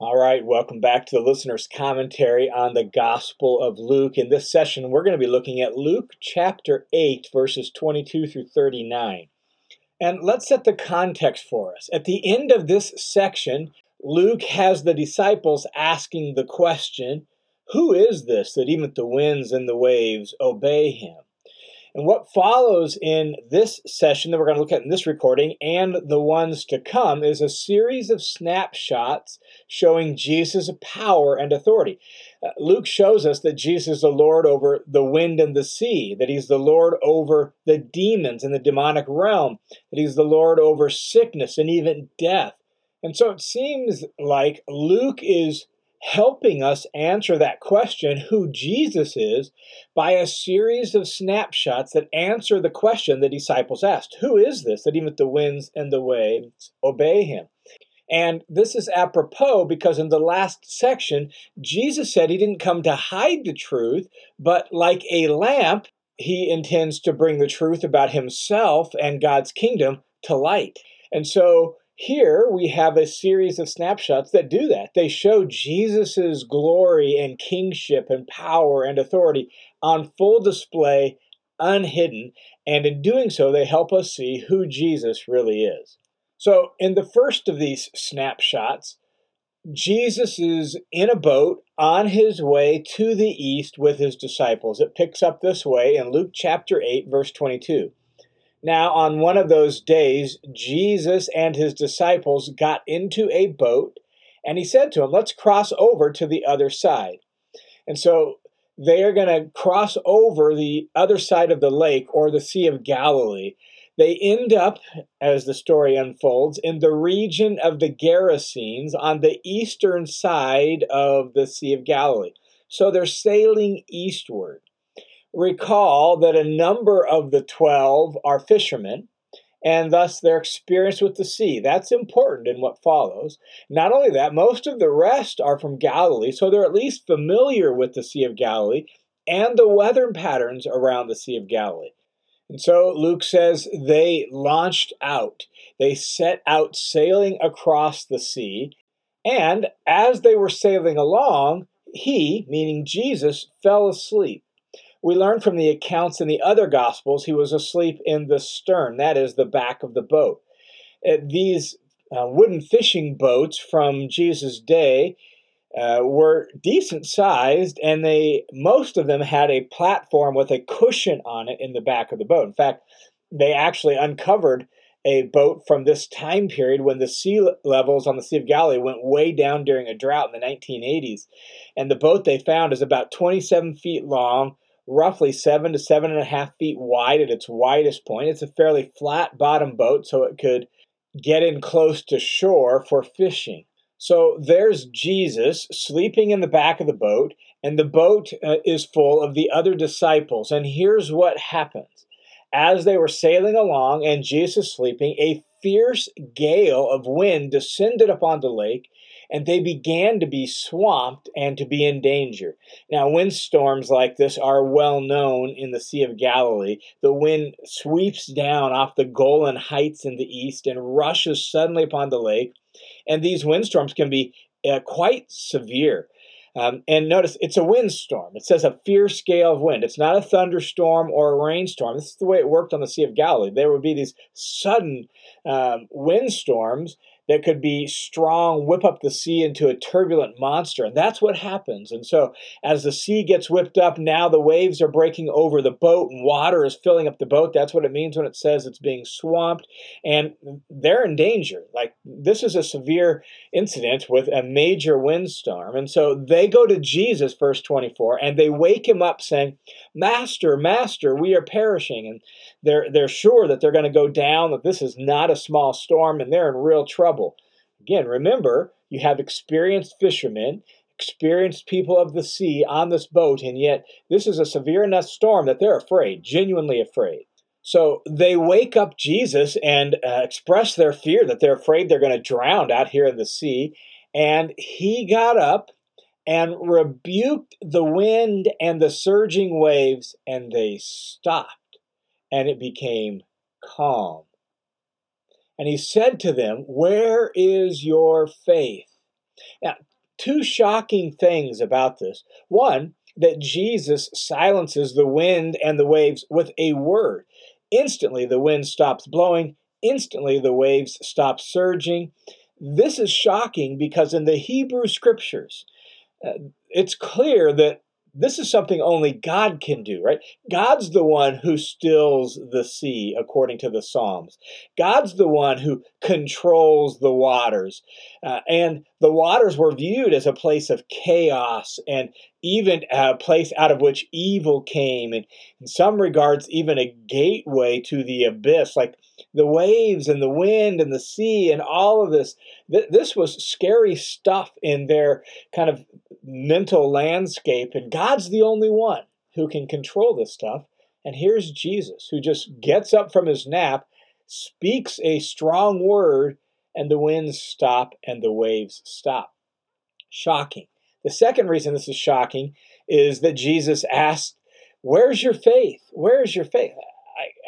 All right, welcome back to the listener's commentary on the Gospel of Luke. In this session, we're going to be looking at Luke chapter 8, verses 22 through 39. And let's set the context for us. At the end of this section, Luke has the disciples asking the question Who is this that even the winds and the waves obey him? And what follows in this session that we're going to look at in this recording and the ones to come is a series of snapshots showing Jesus' power and authority. Uh, Luke shows us that Jesus is the Lord over the wind and the sea, that he's the Lord over the demons and the demonic realm, that he's the Lord over sickness and even death. And so it seems like Luke is helping us answer that question, who Jesus is, by a series of snapshots that answer the question the disciples asked Who is this that even the winds and the waves obey him? And this is apropos because in the last section, Jesus said he didn't come to hide the truth, but like a lamp, he intends to bring the truth about himself and God's kingdom to light. And so here we have a series of snapshots that do that. They show Jesus' glory and kingship and power and authority on full display, unhidden, and in doing so, they help us see who Jesus really is. So, in the first of these snapshots, Jesus is in a boat on his way to the east with his disciples. It picks up this way in Luke chapter 8, verse 22. Now, on one of those days, Jesus and his disciples got into a boat, and he said to them, Let's cross over to the other side. And so they are going to cross over the other side of the lake or the Sea of Galilee. They end up, as the story unfolds, in the region of the Gerasenes on the eastern side of the Sea of Galilee. So they're sailing eastward recall that a number of the 12 are fishermen and thus their experience with the sea. That's important in what follows. Not only that, most of the rest are from Galilee, so they're at least familiar with the Sea of Galilee and the weather patterns around the Sea of Galilee. And so Luke says they launched out. They set out sailing across the sea, and as they were sailing along, he, meaning Jesus, fell asleep. We learn from the accounts in the other Gospels he was asleep in the stern, that is, the back of the boat. Uh, these uh, wooden fishing boats from Jesus' day uh, were decent sized, and they most of them had a platform with a cushion on it in the back of the boat. In fact, they actually uncovered a boat from this time period when the sea levels on the Sea of Galilee went way down during a drought in the 1980s. And the boat they found is about 27 feet long, roughly seven to seven and a half feet wide at its widest point. It's a fairly flat bottom boat, so it could get in close to shore for fishing. So there's Jesus sleeping in the back of the boat, and the boat uh, is full of the other disciples. And here's what happens as they were sailing along and Jesus sleeping, a fierce gale of wind descended upon the lake and they began to be swamped and to be in danger. Now, windstorms like this are well known in the Sea of Galilee. The wind sweeps down off the Golan Heights in the east and rushes suddenly upon the lake, and these windstorms can be uh, quite severe. Um, and notice it's a windstorm. It says a fierce gale of wind. It's not a thunderstorm or a rainstorm. This is the way it worked on the Sea of Galilee. There would be these sudden um, windstorms that could be strong, whip up the sea into a turbulent monster. And that's what happens. And so, as the sea gets whipped up, now the waves are breaking over the boat and water is filling up the boat. That's what it means when it says it's being swamped. And they're in danger. Like, this is a severe incident with a major windstorm. And so, they go to Jesus, verse 24, and they wake him up saying, Master, Master, we are perishing. And they're, they're sure that they're going to go down, that this is not a small storm, and they're in real trouble trouble. Again, remember, you have experienced fishermen, experienced people of the sea on this boat, and yet this is a severe enough storm that they're afraid, genuinely afraid. So they wake up Jesus and uh, express their fear that they're afraid they're going to drown out here in the sea. And he got up and rebuked the wind and the surging waves, and they stopped, and it became calm. And he said to them, Where is your faith? Now, two shocking things about this. One, that Jesus silences the wind and the waves with a word. Instantly, the wind stops blowing. Instantly, the waves stop surging. This is shocking because in the Hebrew scriptures, uh, it's clear that this is something only God can do, right? God's the one who stills the sea, according to the Psalms. God's the one who controls the waters. Uh, and the waters were viewed as a place of chaos and even a place out of which evil came, and in some regards, even a gateway to the abyss. Like the waves and the wind and the sea and all of this. Th- this was scary stuff in their kind of mental landscape, and God's the only one who can control this stuff. And here's Jesus, who just gets up from his nap, speaks a strong word, and the winds stop and the waves stop. Shocking. The second reason this is shocking is that Jesus asked, Where's your faith? Where's your faith?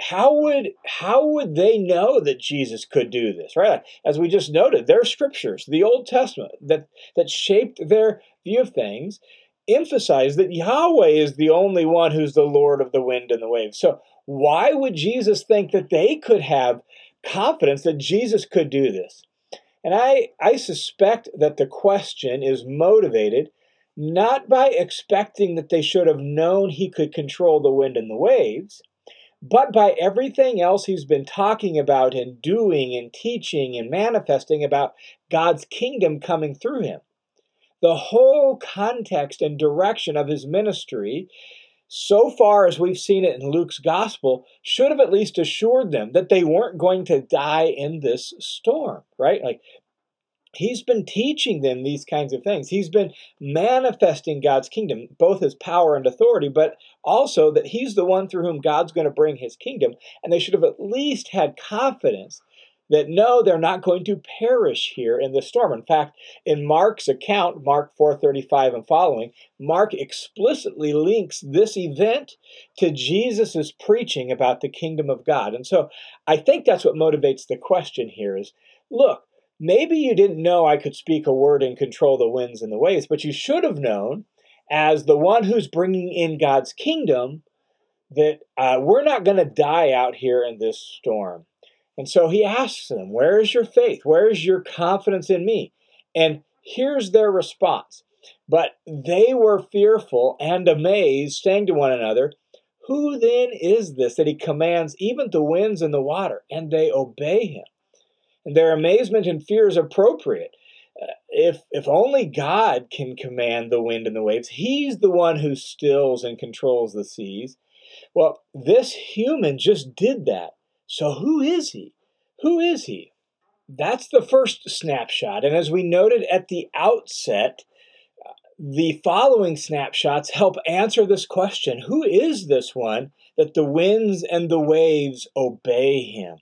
how would how would they know that Jesus could do this? Right, as we just noted, their scriptures, the Old Testament that that shaped their view of things, emphasize that Yahweh is the only one who's the Lord of the wind and the waves. So why would Jesus think that they could have confidence that Jesus could do this? And I I suspect that the question is motivated not by expecting that they should have known he could control the wind and the waves but by everything else he's been talking about and doing and teaching and manifesting about God's kingdom coming through him. The whole context and direction of his ministry, so far as we've seen it in Luke's gospel, should have at least assured them that they weren't going to die in this storm, right? Like He's been teaching them these kinds of things. He's been manifesting God's kingdom, both his power and authority, but also that he's the one through whom God's going to bring his kingdom. And they should have at least had confidence that no, they're not going to perish here in the storm. In fact, in Mark's account, Mark 4:35 and following, Mark explicitly links this event to Jesus' preaching about the kingdom of God. And so I think that's what motivates the question here is look, Maybe you didn't know I could speak a word and control the winds and the waves, but you should have known, as the one who's bringing in God's kingdom, that uh, we're not going to die out here in this storm. And so he asks them, Where is your faith? Where is your confidence in me? And here's their response. But they were fearful and amazed, saying to one another, Who then is this that he commands even the winds and the water, and they obey him? And their amazement and fear is appropriate. Uh, if, if only God can command the wind and the waves, He's the one who stills and controls the seas. Well, this human just did that. So who is He? Who is He? That's the first snapshot. And as we noted at the outset, the following snapshots help answer this question Who is this one that the winds and the waves obey him?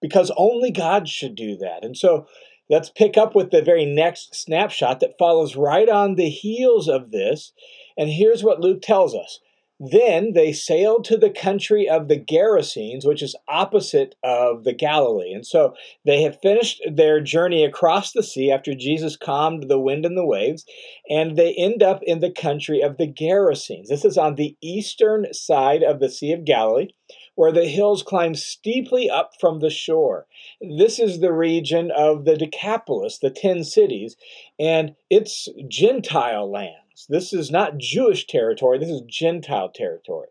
because only God should do that. And so let's pick up with the very next snapshot that follows right on the heels of this. And here's what Luke tells us. Then they sailed to the country of the Gerasenes, which is opposite of the Galilee. And so they had finished their journey across the sea after Jesus calmed the wind and the waves, and they end up in the country of the Gerasenes. This is on the eastern side of the Sea of Galilee where the hills climb steeply up from the shore. This is the region of the Decapolis, the ten cities, and it's Gentile This is not Jewish territory, this is Gentile territory.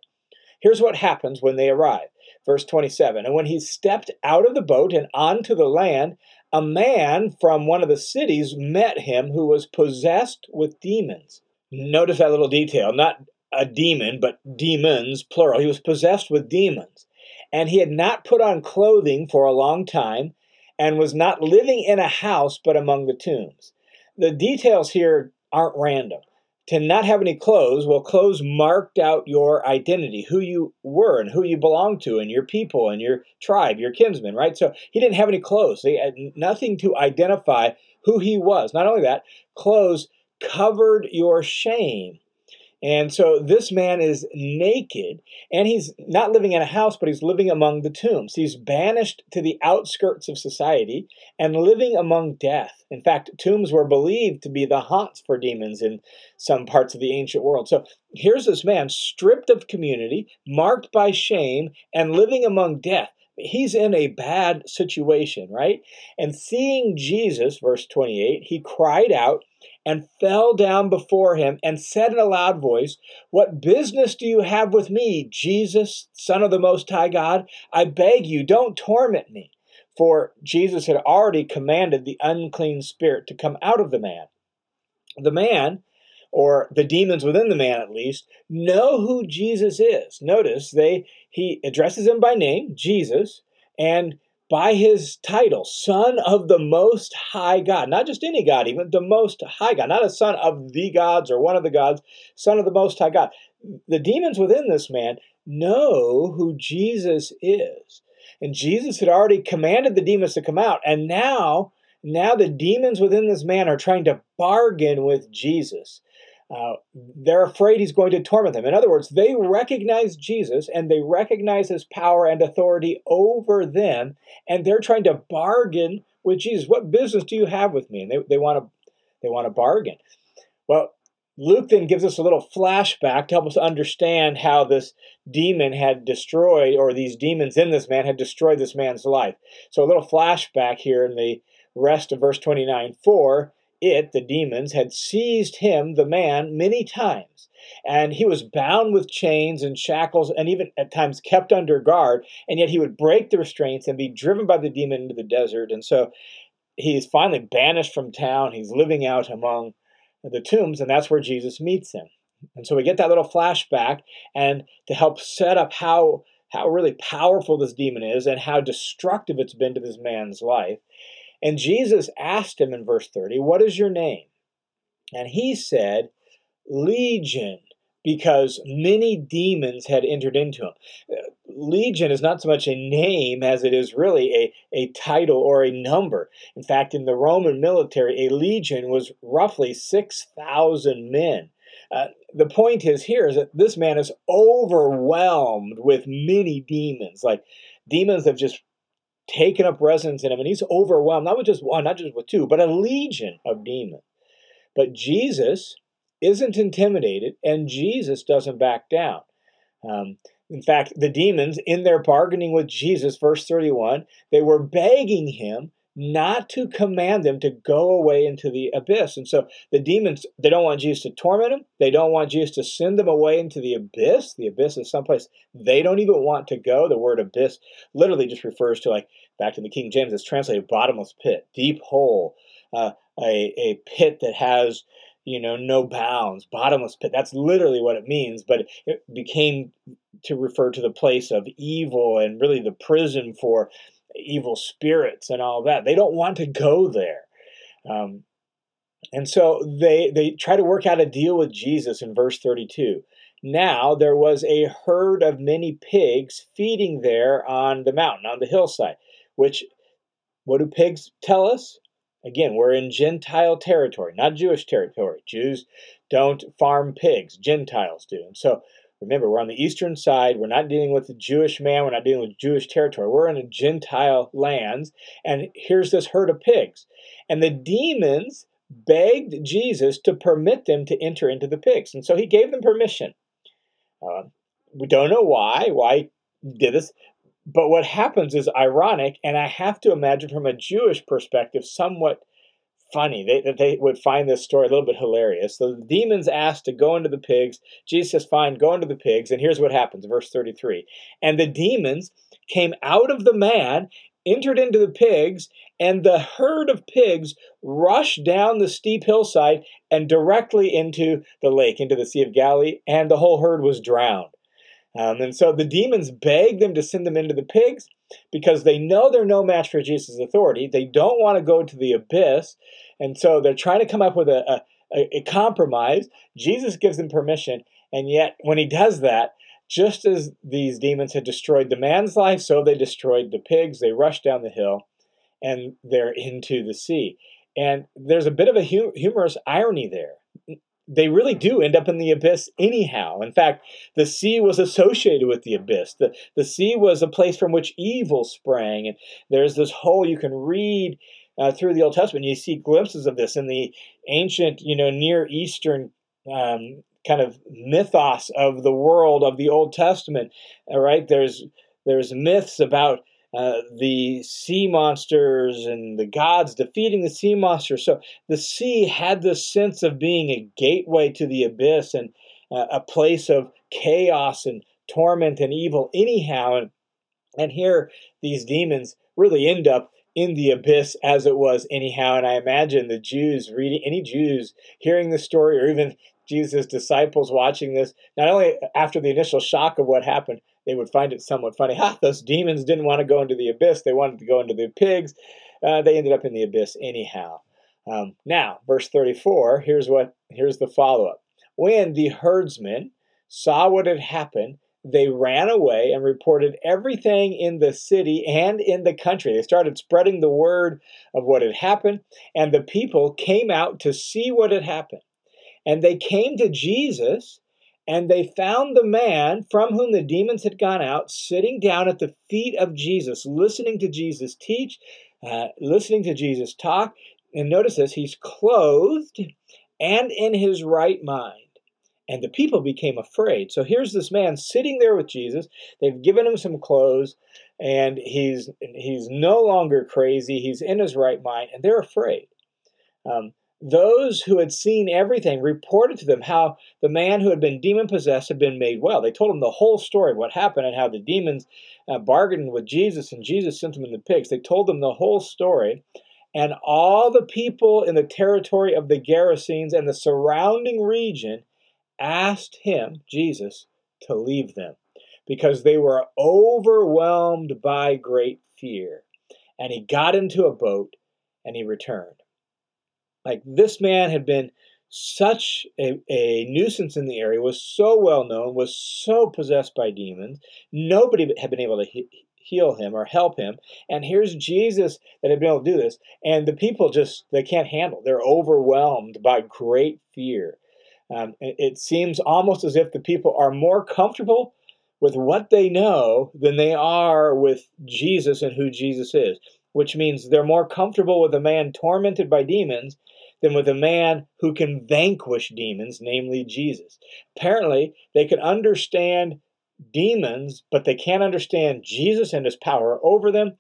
Here's what happens when they arrive. Verse 27 And when he stepped out of the boat and onto the land, a man from one of the cities met him who was possessed with demons. Notice that little detail. Not a demon, but demons, plural. He was possessed with demons. And he had not put on clothing for a long time and was not living in a house but among the tombs. The details here aren't random. To not have any clothes, well, clothes marked out your identity, who you were and who you belonged to, and your people and your tribe, your kinsmen, right? So he didn't have any clothes. He had nothing to identify who he was. Not only that, clothes covered your shame And so this man is naked, and he's not living in a house, but he's living among the tombs. He's banished to the outskirts of society and living among death. In fact, tombs were believed to be the haunts for demons in some parts of the ancient world. So here's this man stripped of community, marked by shame, and living among death he's in a bad situation, right? And seeing Jesus, verse 28, he cried out and fell down before him and said in a loud voice, What business do you have with me, Jesus, Son of the Most High God? I beg you, don't torment me. For Jesus had already commanded the unclean spirit to come out of the man. The man, or the demons within the man at least, know who Jesus is. Notice they he addresses him by name, Jesus, and by his title, Son of the Most High God. Not just any God, even the Most High God. Not a son of the gods or one of the gods, Son of the Most High God. The demons within this man know who Jesus is. And Jesus had already commanded the demons to come out. And now, now the demons within this man are trying to bargain with Jesus. Uh, they're afraid he's going to torment them. In other words, they recognize Jesus and they recognize his power and authority over them, and they're trying to bargain with Jesus. What business do you have with me? And they, they want to they want to bargain. Well, Luke then gives us a little flashback to help us understand how this demon had destroyed, or these demons in this man had destroyed this man's life. So a little flashback here in the rest of verse 29. For it, the demons, had seized him, the man, many times. And he was bound with chains and shackles and even at times kept under guard. And yet he would break the restraints and be driven by the demon into the desert. And so he's finally banished from town. He's living out among the tombs, and that's where Jesus meets him. And so we get that little flashback and to help set up how how really powerful this demon is and how destructive it's been to this man's life. And Jesus asked him in verse 30, What is your name? And he said, Legion, because many demons had entered into him. Legion is not so much a name as it is really a, a title or a number. In fact, in the Roman military, a legion was roughly 6,000 men. Uh, the point is here is that this man is overwhelmed with many demons. Like demons have just taken up residence in him, and he's overwhelmed, not with just one, not just with two, but a legion of demons. But Jesus isn't intimidated, and Jesus doesn't back down. Um, in fact, the demons, in their bargaining with Jesus, verse 31, they were begging him not to command them to go away into the abyss. And so the demons, they don't want Jesus to torment them. They don't want Jesus to send them away into the abyss. The abyss is someplace they don't even want to go. The word abyss literally just refers to, like, back to the King James, it's translated bottomless pit, deep hole, uh, a, a pit that has you know, no bounds, bottomless pit. That's literally what it means, but it became to refer to the place of evil and really the prison for evil spirits and all that. They don't want to go there. Um, and so they, they try to work out a deal with Jesus in verse 32. Now there was a herd of many pigs feeding there on the mountain, on the hillside, which, what do pigs tell us? Again, we're in Gentile territory, not Jewish territory. Jews don't farm pigs, Gentiles do. And so Remember, we're on the eastern side. We're not dealing with the Jewish man. We're not dealing with Jewish territory. We're in a Gentile lands. And here's this herd of pigs. And the demons begged Jesus to permit them to enter into the pigs. And so he gave them permission. Uh, we don't know why, why did this. But what happens is ironic, and I have to imagine from a Jewish perspective, somewhat funny. They, they would find this story a little bit hilarious. So the demons asked to go into the pigs. Jesus says, Fine, go into the pigs. And here's what happens, verse 33. And the demons came out of the man, entered into the pigs, and the herd of pigs rushed down the steep hillside and directly into the lake, into the Sea of Galilee, and the whole herd was drowned. Um, and so the demons begged them to send them into the pigs because they know they're no match for Jesus' authority. They don't want to go to the abyss. And so they're trying to come up with a, a, a compromise. Jesus gives them permission. And yet, when he does that, just as these demons had destroyed the man's life, so they destroyed the pigs. They rush down the hill and they're into the sea. And there's a bit of a humorous irony there. They really do end up in the abyss anyhow. In fact, the sea was associated with the abyss. The, the sea was a place from which evil sprang. And there's this whole, you can read uh, through the Old Testament, you see glimpses of this in the ancient, you know, Near Eastern um, kind of mythos of the world of the Old Testament. All right, there's there's myths about uh, the sea monsters and the gods defeating the sea monsters. So the sea had this sense of being a gateway to the abyss and uh, a place of chaos and torment and evil, anyhow. And, and here, these demons really end up in the abyss as it was, anyhow. And I imagine the Jews reading, any Jews hearing the story, or even Jesus' disciples watching this, not only after the initial shock of what happened, they would find it somewhat funny. Ha, those demons didn't want to go into the abyss. They wanted to go into the pigs. Uh, they ended up in the abyss anyhow. Um, now, verse 34, here's what here's the follow-up. When the herdsmen saw what had happened, they ran away and reported everything in the city and in the country. They started spreading the word of what had happened, and the people came out to see what had happened. And they came to Jesus and they found the man from whom the demons had gone out sitting down at the feet of Jesus, listening to Jesus teach, uh, listening to Jesus talk. And notice this he's clothed and in his right mind. And the people became afraid. So here's this man sitting there with Jesus. They've given him some clothes, and he's he's no longer crazy. He's in his right mind, and they're afraid. Um, those who had seen everything reported to them how the man who had been demon possessed had been made well. They told him the whole story of what happened and how the demons uh, bargained with Jesus and Jesus sent them in the pigs. They told them the whole story. And all the people in the territory of the Gerasenes and the surrounding region asked him, Jesus, to leave them because they were overwhelmed by great fear. And he got into a boat and he returned. Like this man had been such a, a, nuisance in the area, was so well known, was so possessed by demons. Nobody had been able to he- heal him or help him. And here's Jesus that had been able to do this. And the people just, they can't handle. They're overwhelmed by great fear. Um, it, it seems almost as if the people are more comfortable with what they know than they are with Jesus and who Jesus is, which means they're more comfortable with a man tormented by demons than with a man who can vanquish demons, namely Jesus. Apparently, they can understand demons, but they can't understand Jesus and his power over them.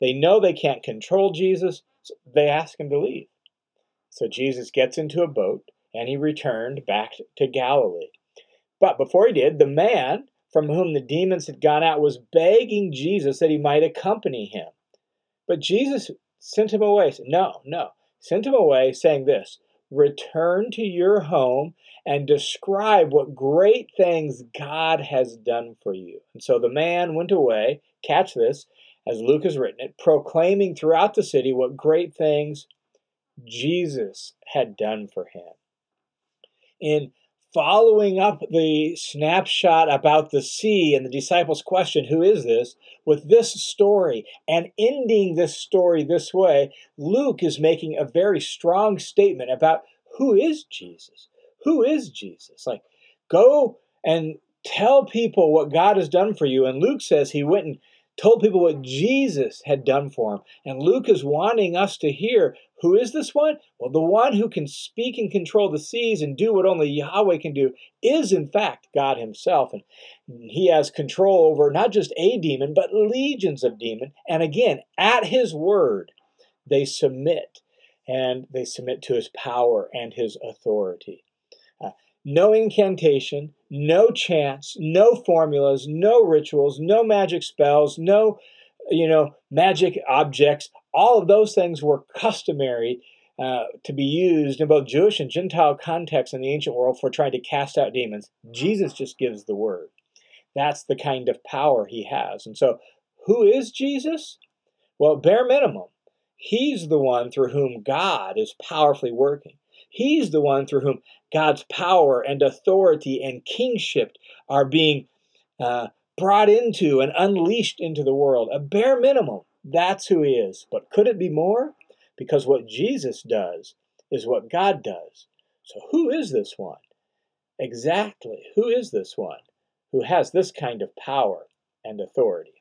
They know they can't control Jesus, so they ask him to leave. So Jesus gets into a boat and he returned back to Galilee. But before he did, the man from whom the demons had gone out was begging Jesus that he might accompany him. But Jesus sent him away. Said, no, no sent him away, saying this Return to your home and describe what great things God has done for you. And so the man went away, catch this, as Luke has written it, proclaiming throughout the city what great things Jesus had done for him. In following up the snapshot about the sea and the disciples' question, Who is this? with this story and ending this story this way, Luke is making a very strong statement about who is Jesus? Who is Jesus? Like, go and tell people what God has done for you. And Luke says he went and told people what Jesus had done for him. And Luke is wanting us to hear who is this one? Well, the one who can speak and control the seas and do what only Yahweh can do is, in fact, God Himself. And He has control over not just a demon, but legions of demons. And again, at His word, they submit. And they submit to His power and His authority. Uh, no incantation, no chants, no formulas, no rituals, no magic spells, no you know magic objects all of those things were customary uh, to be used in both Jewish and Gentile contexts in the ancient world for trying to cast out demons. Jesus just gives the word. That's the kind of power he has. And so, who is Jesus? Well, bare minimum, he's the one through whom God is powerfully working. He's the one through whom God's power and authority and kingship are being uh, brought into and unleashed into the world. A bare minimum, that's who he is. But could it be more? Because what Jesus does is what God does. So, who is this one? Exactly, who is this one who has this kind of power and authority?